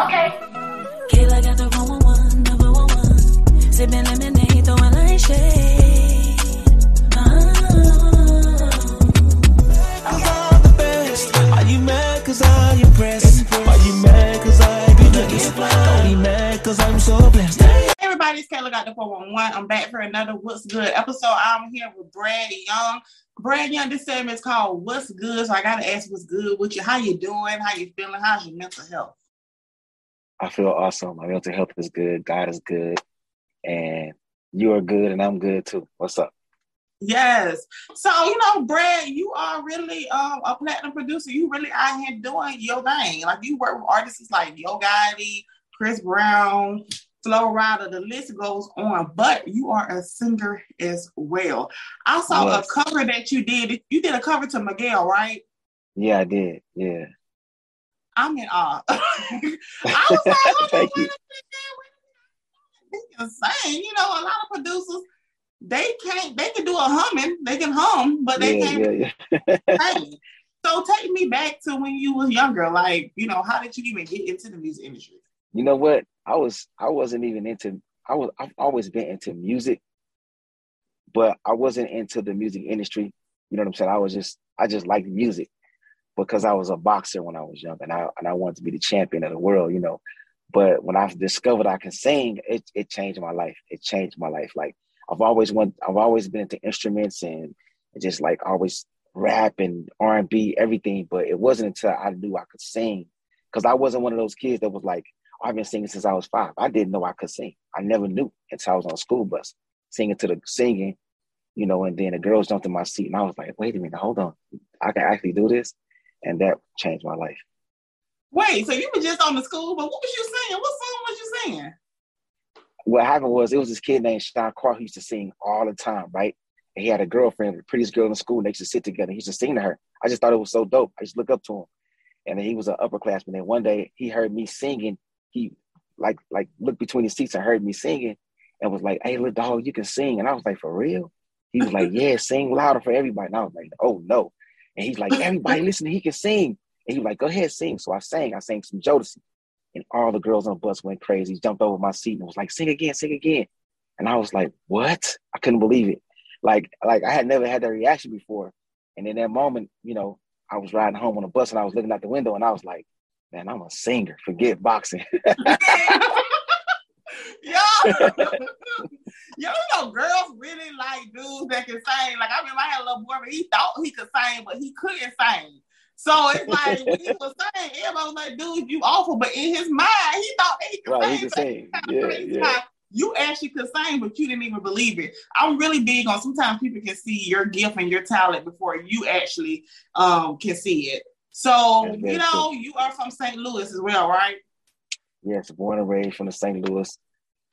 Okay. Kayla got the 111, number one one. Sipping lemonade, throwing like shade. Cause I'm the best. Are you mad cause I impressed? Are you mad cause I be blessed? Don't be mad cause I'm so blessed. Hey everybody, it's Kayla got the 411. I'm back for another What's Good episode. I'm here with Brad Young. Brad Young, this segment is called What's Good. So I gotta ask what's good with you. How you doing? How you feeling? How's your mental health? I feel awesome. My mental health is good. God is good. And you are good and I'm good too. What's up? Yes. So, you know, Brad, you are really um, a platinum producer. You really out here doing your thing. Like you work with artists like Yo Gotti, Chris Brown, Flo Rida, the list goes on, but you are a singer as well. I saw Yes. a cover that you did. You did a cover to Miguel, right? Yeah, I did. Yeah. I'm in awe. I was like, Thank you. a minute, wait a minute. He can sing. You know, a lot of producers, they can't, they can do a humming, they can hum, but they Yeah, can't yeah, yeah. So take me back to when you was younger. Like, you know, how did you even get into the music industry? You know what? I was I wasn't even into I was I've always been into music, but I wasn't into the music industry. You know what I'm saying? I was just I just liked music because I was a boxer when I was young and I and I wanted to be the champion of the world, you know. But when I discovered I can sing, it it changed my life. It changed my life. Like I've always want I've always been into instruments and just like always rap and R and B, everything. But it wasn't until I knew I could sing. Because I wasn't one of those kids that was like, "Oh, I've been singing since I was five. I didn't know I could sing. I never knew until I was on a school bus singing to the singing, you know, and then the girls jumped in my seat and I was like, wait a minute, hold on. I can actually do this. And that changed my life. Wait, so you were just on the school, but what was you saying? What song was you singing? What happened was it was this kid named Sean Carr who used to sing all the time, right? And he had a girlfriend, the prettiest girl in school, and they used to sit together. He used to sing to her. I just thought it was so dope. I just look up to him. And then he was an upperclassman. And one day he heard me singing. He like like looked between his seats and heard me singing and was like, Hey little dog, you can sing. And I was like, For real? He was like, Yeah, sing louder for everybody. And I was like, Oh no. And he's like, Everybody listen, he can sing. And he was like, Go ahead, sing. So I sang. I sang some Jodeci. And all the girls on the bus went crazy. Jumped over my seat and was like, Sing again, sing again. And I was like, What? I couldn't believe it. Like, like I had never had that reaction before. And in that moment, you know, I was riding home on a bus and I was looking out the window and I was like, man, I'm a singer. Forget boxing. Yo, yo, you know, girls really like dudes that can sing. Like I remember I had a little boy, but he thought he could sing, but he couldn't sing. So it's like when he was saying, everybody was like, dude, you awful. But in his mind, he thought he could right, sing. he So sing. Yeah, yeah. You actually could sing, but you didn't even believe it. I'm really big on sometimes people can see your gift and your talent before you actually um can see it. So That's you know, you are from St. Louis as well, right? Yes, born and raised from the St. Louis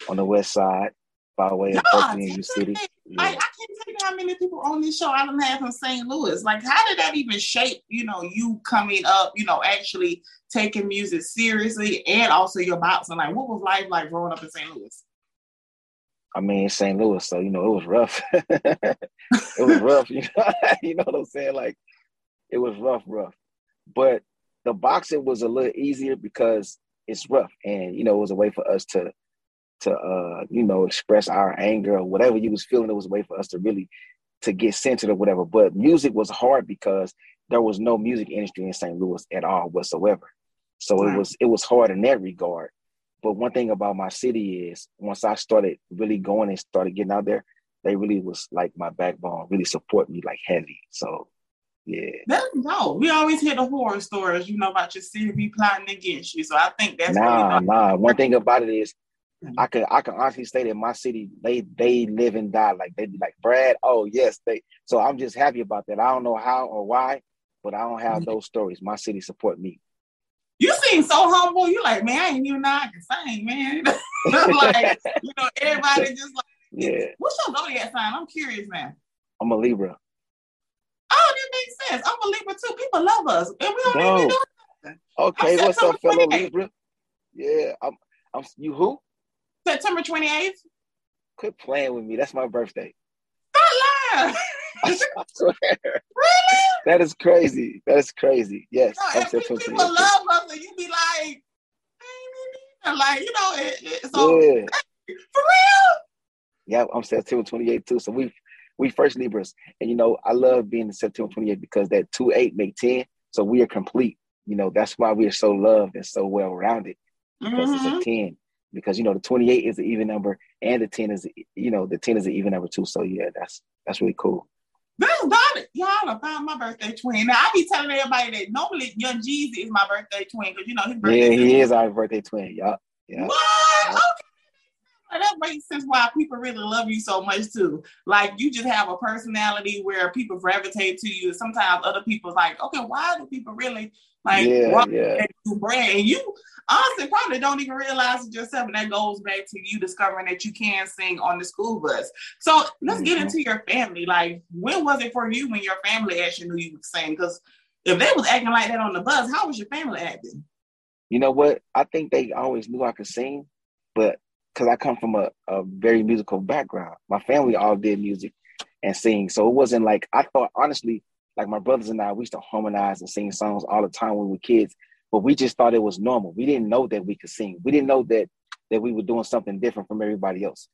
on the west side by way of Yeah, Oakland, U City. Like, Yeah. I can't tell you how many people on this show I don't have from St. Louis. Like, how did that even shape, you know, you coming up, you know, actually taking music seriously and also your boxing? Like, what was life like growing up in St. Louis? I mean, St. Louis, so you know it was rough. it was rough, you know. you know what I'm saying? Like it was rough, rough. But the boxing was a little easier because it's rough, and you know it was a way for us to, to uh, you know, express our anger or whatever you was feeling. It was a way for us to really to get centered or whatever. But music was hard because there was no music industry in St. Louis at all whatsoever. So Right. it was it was hard in that regard. But one thing about my city is once I started really going and started getting out there, they really was like my backbone, really support me like heavy. So yeah. That's no. We always hear the horror stories, you know, about your city be plotting against you. So I think that's nah, really not- nah. One thing about it is I can I can honestly say that my city, they they live and die. Like they be like, Brad, oh yes, they so I'm just happy about that. I don't know how or why, but I don't have Mhm. those stories. My city support me. You seem so humble. You like, man, I ain't even know I can sing, man. like, you know, everybody just like, Yeah. what's your zodiac sign? I'm curious now. I'm a Libra. Oh, that makes sense. I'm a Libra too. People love us, and we don't even Dope. do nothing. Okay, what's up, fellow Libra? Yeah, I'm I'm you who? September 28th. Quit playing with me. That's my birthday. Stop lying. I swear. really? That is crazy. That is crazy. Yes. No, I'm people 28th. love us, and you be like, like you know, it, it, so Yeah. for real. Yeah, I'm September 28th too. So we we first Libras. And you know, I love being in September 28th because that 2 8 make 10. So we are complete. You know, that's why we are so loved and so well rounded because Mhm. it's a 10. Because you know the 28 is an even number and the 10 is you know the 10 is an even number too. So yeah, that's that's really cool. This daughter, y'all found my birthday twin. Now I be telling everybody that normally Young Jeezy is my birthday twin because you know his birthday. Yeah, he is our birthday twin. Yeah. Yeah. What? Okay. Well, That makes sense why people really love you so much too. Like you just have a personality where people gravitate to you. Sometimes other people's like, okay, why do people really like Yeah, rock yeah. new brand? And you honestly probably don't even realize it yourself. And that goes back to you discovering that you can sing on the school bus. So let's get Mhm. into your family. Like, when was it for you when your family actually knew you could sing? Because if they was acting like that on the bus, how was your family acting? You know what? I think they always knew I could sing, but because I come from a, a very musical background, my family all did music and sing. So it wasn't like I thought, honestly, like my brothers and I, we used to harmonize and sing songs all the time when we were kids, but we just thought it was normal. We didn't know that we could sing. We didn't know that that we were doing something different from everybody else.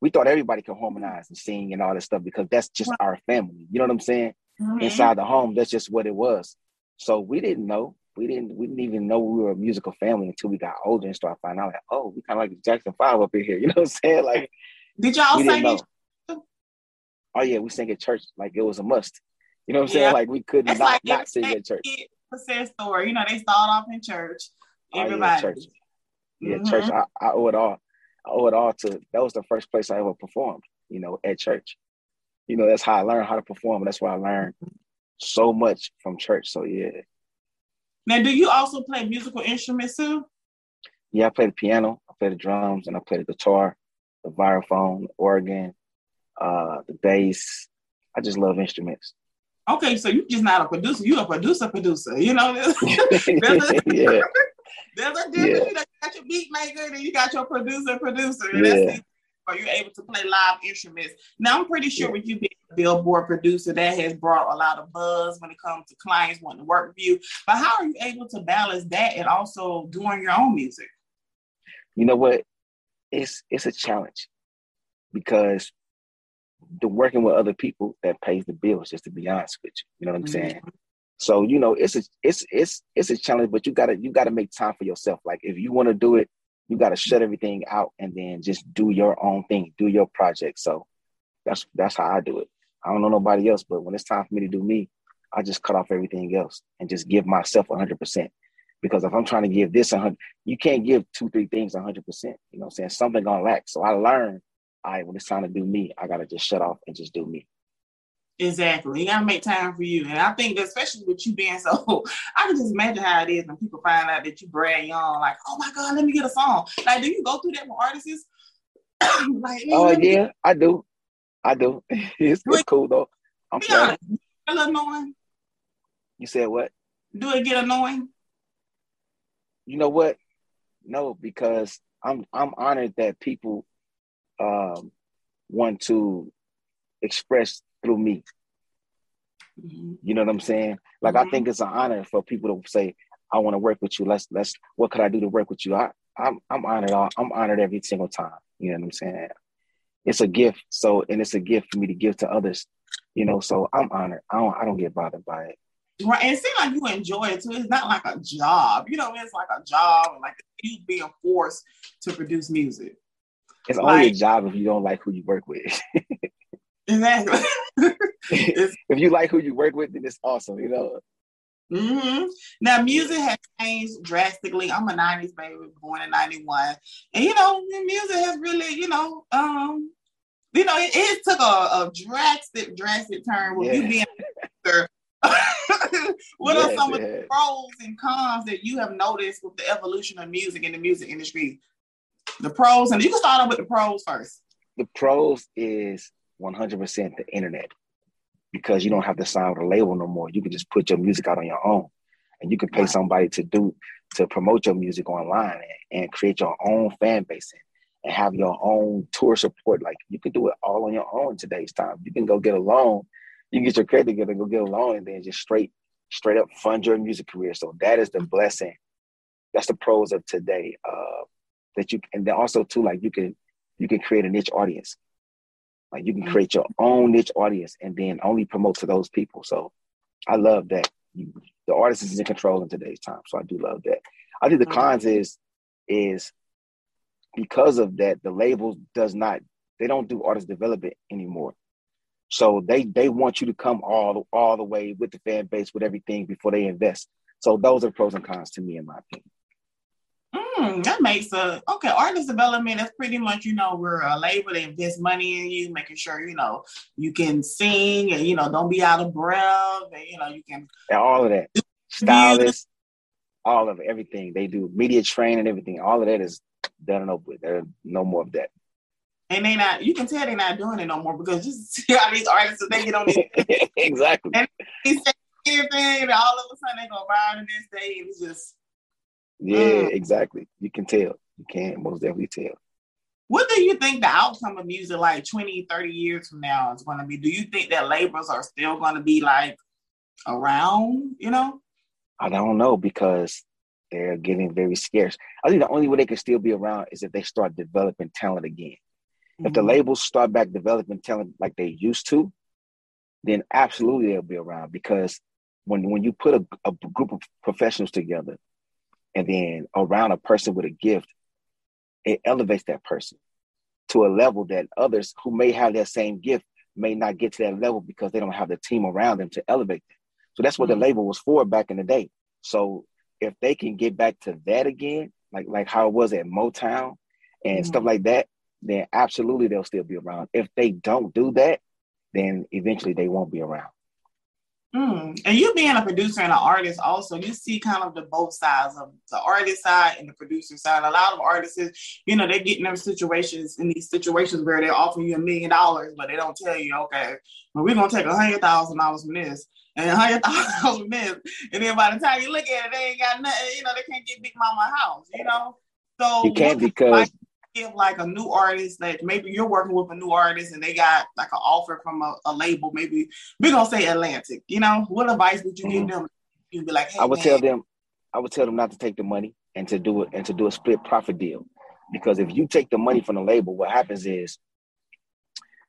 We thought everybody could harmonize and sing and all that stuff because that's just our family. You know what I'm saying? Mm-hmm. inside the home. That's just what it was. So we didn't know. We didn't. We didn't even know we were a musical family until we got older and started finding out like, oh, we kind of like the Jackson Five up in here. You know what I'm saying? Like Did y'all sing? Oh yeah, we sang at church like it was a must. You know what I'm Yeah. saying? Like we could It's not like not sing at church. success story. You know, they start off in church. Oh, yeah, Everybody. church. Yeah, Mhm. church. I, I owe it all. I owe it all to that was the first place I ever performed. You know, at church. You know, that's how I learned how to perform. That's why I learned so much from church. So yeah, Now, do you also play musical instruments too? Yeah, I play the piano, I play the drums, and I play the guitar, the vibraphone, the organ, uh, the bass. I just love instruments. Okay, so you're just not a producer. You're a producer, producer. You know, there's, there's, a, yeah, there's a difference. Yeah. You, know, you got your beat maker, and you got your producer, producer. And that's it. Or you're able to play live instruments. Now, I'm pretty sure with you being a Billboard producer, that has brought a lot of buzz when it comes to clients wanting to work with you. But how are you able to balance that and also doing your own music? you know what? It's it's a challenge because the working with other people that pays the bills. Just to be honest with you, you know what I'm saying. Mm-hmm. So you know, it's a it's it's it's a challenge, but you gotta you gotta make time for yourself. Like if you want to do it, you gotta shut everything out and then just do your own thing, do your project. So that's that's how I do it. I don't know nobody else, but when it's time for me to do me, I just cut off everything else and just give myself 100. percent Because if I'm trying to give this 100, you can't give two three things 100. percent You know, what I'm saying something gonna lack. So I learned, all right, when it's time to do me, I gotta just shut off and just do me. Exactly. You gotta make time for you. And I think especially with you being so I can just imagine how it is when people find out that you Brad Young, like, oh my God, let me get a song. Like, do you go through that with artists? like, hey, Oh yeah, I do. I do. It's, it's cool though. I'm Be proud. honest. Do it get annoying? You said what? Do it get annoying? You know what? No, because I'm I'm honored that people um want to express through me. Mhm. You know what I'm saying? Like I think it's an honor for people to say, "I want to work with you. Let's let's. What could I do to work with you?" I I'm I'm honored. all- I'm honored every single time. You know what I'm saying? It's a gift. So and it's a gift for me to give to others. You know, so I'm honored. I don't I don't get bothered by it. Right. And it seems like you enjoy it too. It's not like a job. You know, it's like a job and like you being forced to produce music. It's only a job if you don't like who you work with. Exactly. If you like who you work with, then it's awesome. You know. hmm Now, music has changed drastically. I'm a 90s baby, born in 91. And, you know, music has really, you know, um, you know, it, it took a, a drastic, drastic turn with you being a What are Yes, some of the pros and cons that you have noticed with the evolution of music in the music industry? The pros, and you can start off with the pros first. the pros is 100% the internet because you don't have to sign with a label no more. You can just put your music out on your own and you can pay somebody to do to promote your music online and, and create your own fan base and, and have your own tour support. Like you can do it all on your own in today's time. You can go get a loan, you can get your credit together, go get a loan, and then just straight straight up fund your music career. So that is the blessing. That's the pros of today. Uh, that you and then also too like you can you can create a niche audience. Like you can Mm-hmm. create your own niche audience and then only promote to those people. So I love that you, the artist is in control in today's time. So I do love that. I think the cons is is because of that the label does not they don't do artist development anymore. So they they want you to come all all the way with the fan base with everything before they invest. So those are pros and cons to me in my opinion. Mm, that makes a okay. Artist development is pretty much you know we're a label that invest money in you, making sure you know you can sing and you know don't be out of breath and you know you can And all of that. stylist, all of it, everything they do, media training, everything, all of that is done and over with. There's no more of that. and they not you can tell they're not doing it no more because just see how these artists they get on these exactly. these everything and all of a sudden they go viral the next day and it's just Yeah, Mm. exactly. You can tell. You can most definitely tell. what do you think the outcome of music like 20 30 years from now is going to be do you think that labels are still going to be like around you know I don't know because they're getting very scarce. I think the only way they can still be around is if they start developing talent again. If the Mhm. labels start back developing talent like they used to, then absolutely they'll be around because when when you put a, a group of professionals together and then around a person with a gift, it elevates that person to a level that others who may have that same gift may not get to that level because they don't have the team around them to elevate them. So that's what Mhm. the label was for back in the day. So if they can get back to that again, like like how it was at Motown and Mhm. stuff like that, then absolutely they'll still be around. If they don't do that, then eventually they won't be around. Mm. And you being a producer and an artist, also, you see kind of the both sides of the artist side and the producer side. A lot of artists, you know, they get in them situations in these situations where they're offering you a million dollars, but they don't tell you, okay, well, we're gonna take a hundred thousand dollars from this and a hundred thousand dollars from this, and then by the time you look at it, they ain't got nothing. You know, they can't get Big Mama a house. You know, so You can't because if like a new artist that maybe you're working with a new artist and they got like an offer from a, a label maybe we're gonna say atlantic you know what advice would you give mm-hmm. them you'd be like hey, I would man, tell them, I would tell them not to take the money and to do it and to do a split profit deal, because if you take the money from the label, what happens is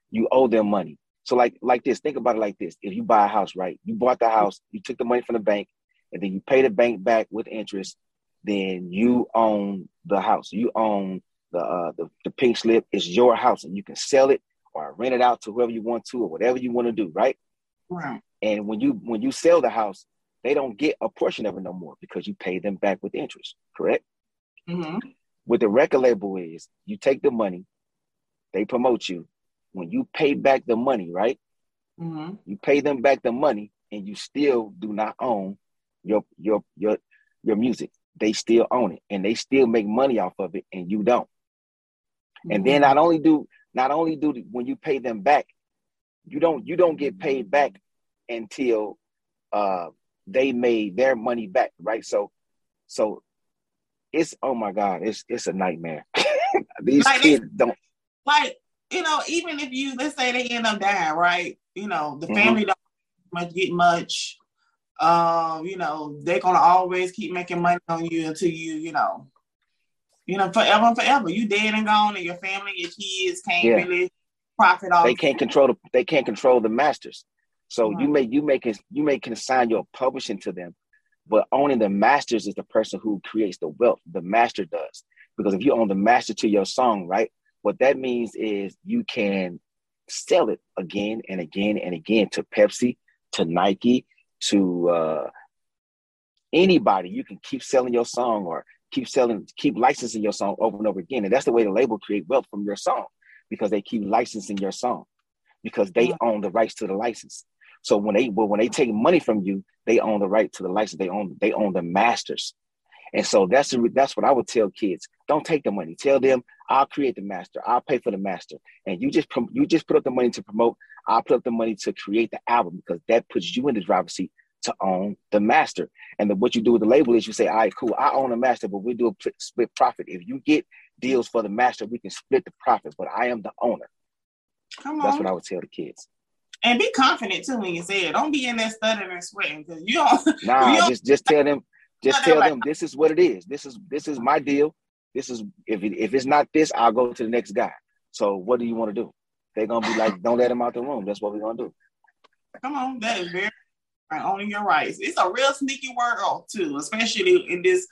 you owe them money. So like like this, think about it like this: if you buy a house, right? You bought the house, you took the money from the bank, and then you pay the bank back with interest. Then you own the house. You own the uh, the, the pink slip. is your house, and you can sell it or rent it out to whoever you want to or whatever you want to do, right? right And when you when you sell the house, they don't get a portion of it no more because you pay them back with interest, correct? mm-hmm. What the record label is, you take the money, they promote you. When you pay back the money, right? Mm-hmm. You pay them back the money, and you still do not own your your your your music. They still own it, and they still make money off of it, and you don't. And then not only do not only do when you pay them back, you don't you don't get paid back until uh they made their money back, right? So so it's oh my god, it's it's a nightmare. These Like, kids don't like you know even if you let's say they end up dying right you know the Mhm. family don't much get much um you know they're gonna always keep making money on you until you you know you know forever and forever you dead and gone and your family your kids can't Yeah. really profit off they can't control the they can't control the masters. So you may you may you may consign your publishing to them, but owning the masters is the person who creates the wealth. The master does because if you own the master to your song, right? What that means is you can sell it again and again and again to Pepsi, to Nike, to uh, anybody. You can keep selling your song or keep selling, keep licensing your song over and over again, and that's the way the label create wealth from your song because they keep licensing your song because they own the rights to the license. So when they well, when they take money from you, they own the right to the license. They own they own the masters. And so that's the, that's what I would tell kids. Don't take the money. Tell them I'll create the master. I'll pay for the master, and you just you just put up the money to promote. I'll put up the money to create the album because that puts you in the driver's seat to own the master. And then what you do with the label is you say, all right, cool, I own the master, but we do a pl- split profit. If you get deals for the master, we can split the profit, but I am the owner. come on. That's what I would tell the kids. and be confident too when you say it don't be in there stuttering and sweating because you don't Nah, You don't- just just tell them, just tell them this is what it is. This is this is my deal. this is if it, if it's not this, I'll go to the next guy. So what do you want to do? They're gonna be like, don't let him out the room. That's what we're gonna do. Come on, that is very owning your rights. It's a real sneaky world too, especially in this.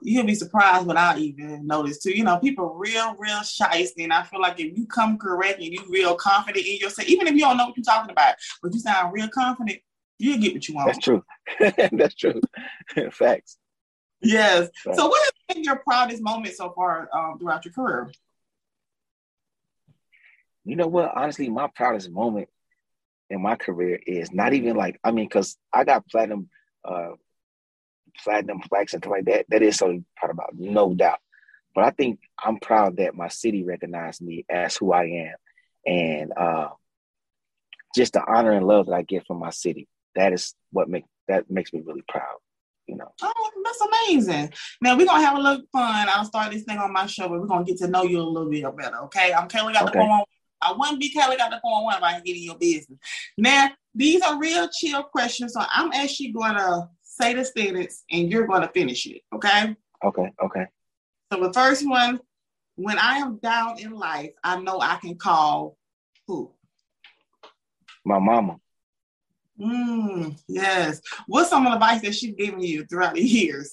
You'll be surprised I even notice too. You know, people real, real shiesty, and I feel like if you come correct and you real confident in yourself, even if you don't know what you're talking about, but you sound real confident, you'll get what you want. That's true. That's true. Facts. Yes. Right. So, what has been your proudest moment so far um, throughout your career? You know what? Honestly, my proudest moment in my career is not even like I mean, because I got platinum, uh, platinum plaques and stuff like that. That is something proud about, no doubt. But I think I'm proud that my city recognized me as who I am, and uh, just the honor and love that I get from my city. That is what make that makes me really proud. You know. Oh, that's amazing. Now we're gonna have a little fun. I'll start this thing on my show, but we're gonna get to know you a little bit better. Okay. I'm Kelly got Okay. the phone. I wouldn't be Kelly got the phone one if I get in your business. Now, these are real chill questions. So I'm actually gonna say the sentence and you're gonna finish it. Okay. Okay. Okay. So the first one, when I am down in life, I know I can call who? My mama. Mm, yes. What's some of the advice that she's given you throughout the years?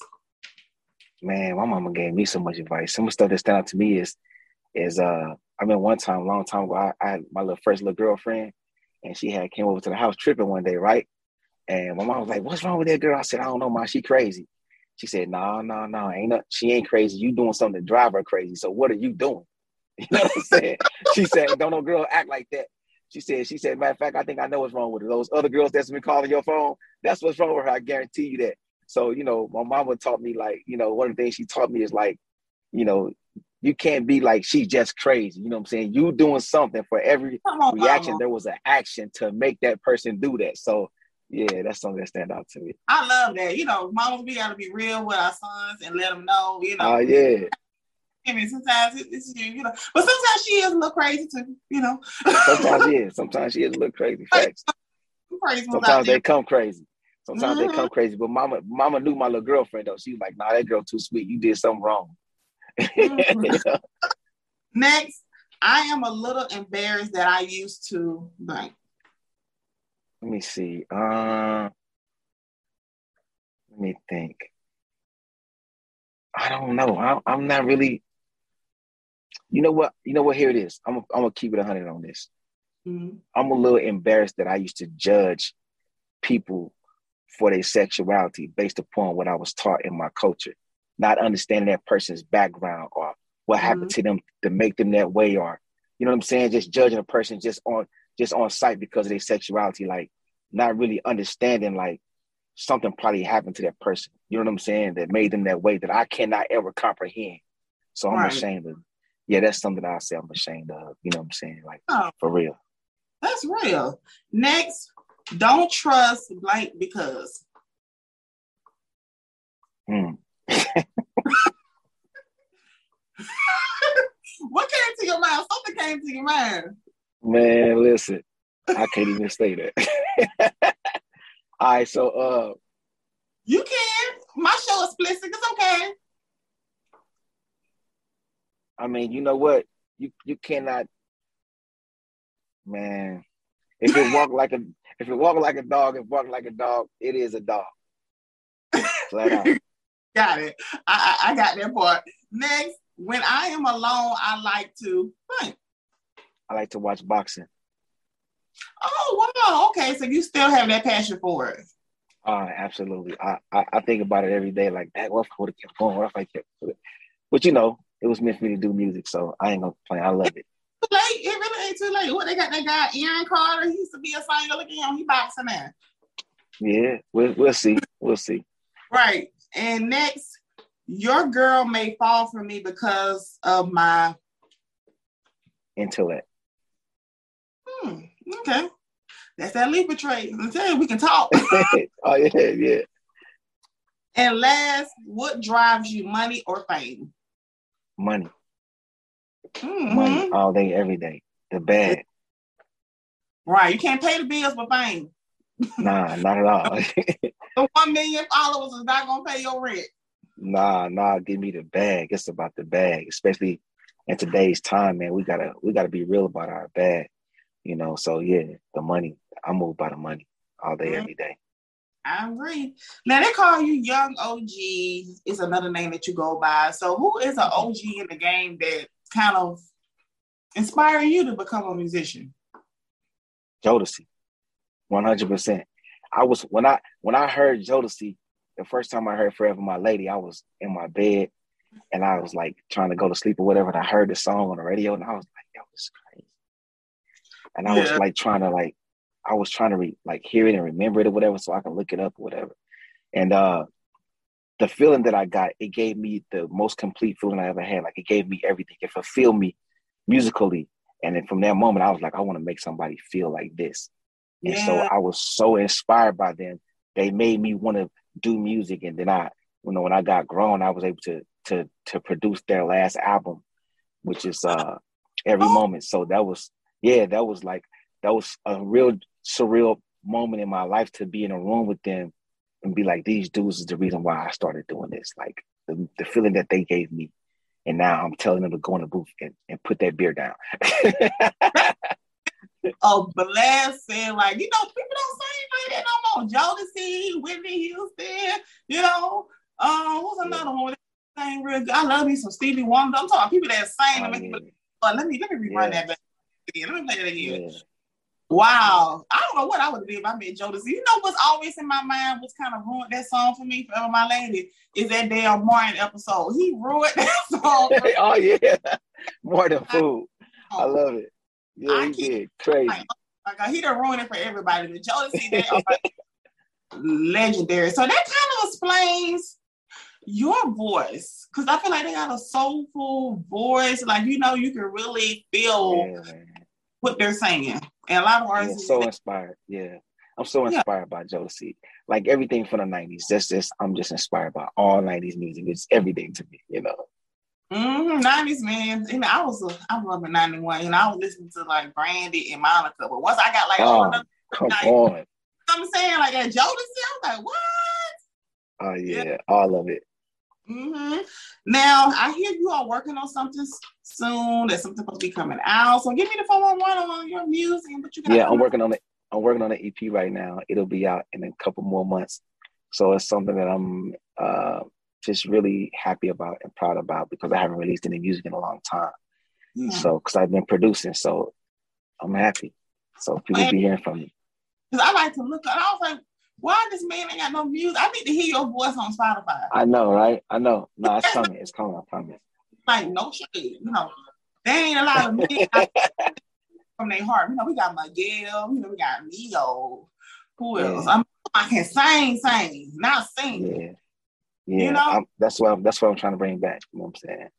man, my mama gave me so much advice. Some of the stuff that stand out to me is, is uh, I mean, one time, a long time ago, I, I had my little first little girlfriend, and she had came over to the house tripping one day, right? And my mom was like, "What's wrong with that girl?" I said, "I don't know, ma. She crazy." She said, "No, no, no, ain't she ain't crazy. You doing something to drive her crazy. So what are you doing?" You know what I'm saying? she said, "Don't no girl act like that." She said, "She said, matter of fact, I think I know what's wrong with her. Those other girls that's been calling your phone, that's what's wrong with her. I guarantee you that." So, you know, my mama taught me like, you know, one of the things she taught me is like, you know, you can't be like she's just crazy. You know what I'm saying? You doing something for every on, reaction. Mama. There was an action to make that person do that. So yeah, that's something that stand out to me. I love that. You know, mamas, we gotta be real with our sons and let them know. You know, Oh yeah. I mean, sometimes it- it's you, you know, but sometimes she is a little crazy too. You know, Sometimes yeah. Sometimes she is a little crazy. Facts. crazy Sometimes they come crazy. Sometimes Mhm. they come crazy. But mama, mama knew my little girlfriend though. She was like, nah, that girl too sweet. You did something wrong. Mhm. Next, I am a little embarrassed that I used to blank. Let me see. Uh, let me think. I don't know. I, I'm not really. You know what? You know what? Here it is. I'm. I'm gonna keep it 100 on this. Mhm. I'm a little embarrassed that I used to judge people for their sexuality based upon what I was taught in my culture, not understanding that person's background or what happened to them to make them that way, or you know what I'm saying, just judging a person just on just on sight because of their sexuality, like not really understanding like something probably happened to that person. You know what I'm saying? That made them that way that I cannot ever comprehend. So I'm Right. ashamed of. Yeah, that's something I say I'm ashamed of. You know what I'm saying? Like Oh. for real. That's real. Next, don't trust blank because. Hmm. What came to your mind? Something came to your mind. Man, listen, I can't even say that. All right, so uh, You can. My show is explicit. It's okay. I mean, you know what? You you cannot, man. If it walk like a if it walk like a dog, if walk like a dog, it is a dog. Flat out. Got it. I, I, I got that part. Next, when I am alone, I like to. I like to watch boxing. Oh wow. Okay, so you still have that passion for it. Uh, absolutely. I, I I think about it every day. Like that. What if I would have kept going? What if I kept? But you know, it was meant for me to do music, so I ain't gonna complain. I love it. Too late. It really ain't too late. What they got that guy Aaron Carter? He used to be a singer. Look at him. He boxing now. Yeah, we'll we'll see. We'll see. Right. And next, your girl may fall for me because of my. Intellect. Hmm, okay. That's that Libra trait. I'm telling you, we can talk. oh yeah, yeah. and last, what drives you, money or fame? Money, Mhm. money, all day, every day. The bag. Right. You can't pay the bills for fame. Nah, not at all. The one million followers is not gonna pay your rent. Nah, nah, give me the bag. It's about the bag, especially in today's time, man. We gotta we gotta be real about our bag. You know, so yeah, the money. I move by the money all day, every day. I agree. Now they call you Young OG. Is another name that you go by. So who is an OG in the game that kind of inspire you to become a musician? Jodeci, one hundred percent. I was when I when I heard Jodeci, the first time I heard Forever My Lady, I was in my bed and I was like trying to go to sleep or whatever. And I heard the song on the radio and I was like, yo, this is crazy. And I was like trying to like, I was trying to re- like hear it and remember it or whatever so I can look it up or whatever. And uh the feeling that I got, it gave me the most complete feeling I ever had. Like it gave me everything. It fulfilled me musically. And then from that moment, I was like, I want to make somebody feel like this. And so I was so inspired by them. They made me want to do music. And then I, you know, when I got grown, I was able to to to produce their last album, which is uh every Oh. moment. So that was yeah, that was like that was a real surreal moment in my life to be in a room with them and be like, these dudes is the reason why I started doing this. Like the, the feeling that they gave me. And now I'm telling them to go in the booth and, and put that beer down. a blessing. Like, you know, people don't sing like that no more. Jodeci, Whitney Houston, you know. Um, who's another one that real good? I love me some Stevie Wonder. I'm talking people that sing Oh, yeah, but let me let me rerun Yeah. that back again. Let me play that again. yeah. Wow. I don't know what I would have did if I met Jodeci. You know what's always in my mind, what's kind of ruined that song for me, Forever My Lady, is that damn Martin episode. He ruined that song. oh yeah, more than food. I love it. Yeah, I he keep- did crazy. Like uh, he done ruined it for everybody. The Jodeci, they are like legendary. So that kind of explains your voice, because I feel like they got a soulful voice. Like you know, you can really feel Yeah. What they're saying. And a lot of Yeah, artists, so inspired. Yeah, I'm so Yeah. inspired by Jodeci. Like everything from the '90s. That's just I'm just inspired by all '90s music. It's everything to me. You know. Mhm, 90s man. You know, I was a, I in 91, and I was listening to like Brandy and Monica. But once I got like Oh, come Nice. on. you know I'm saying like that Jodeci, I was like, what? Oh yeah, Yeah. all of it. Hmm Now I hear you are working on something soon. There's something supposed to be coming out. So give me the 411 on your music and what you. Yeah, I'm working on it. I'm working on an EP right now. It'll be out in a couple more months. So it's something that I'm uh, just really happy about and proud about because I haven't released any music in a long time. Yeah. So because I've been producing, so I'm happy. So people be hearing from me. Because I like to look. I was like, why this man ain't got no music? I need to hear your voice on Spotify. I know, right? I know. No, it's coming. It's coming. I promise. Like, no shade. You know, there ain't a lot of men from their heart. You know, we got Miguel. You know, we got Ne-Yo. Who Yeah. else? I'm, I can sing, sing, not sing. Yeah. Yeah. You know? I'm, that's what I'm, that's what I'm trying to bring back. You know what I'm saying?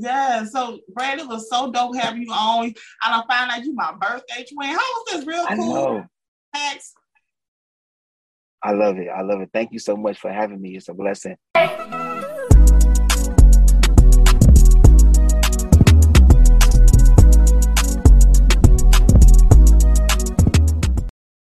Yeah, so Brad, it was so dope having you on. I don't find out you my birthday twin. How was this real I cool? know. Max? I love it. I love it. Thank you so much for having me. It's a blessing.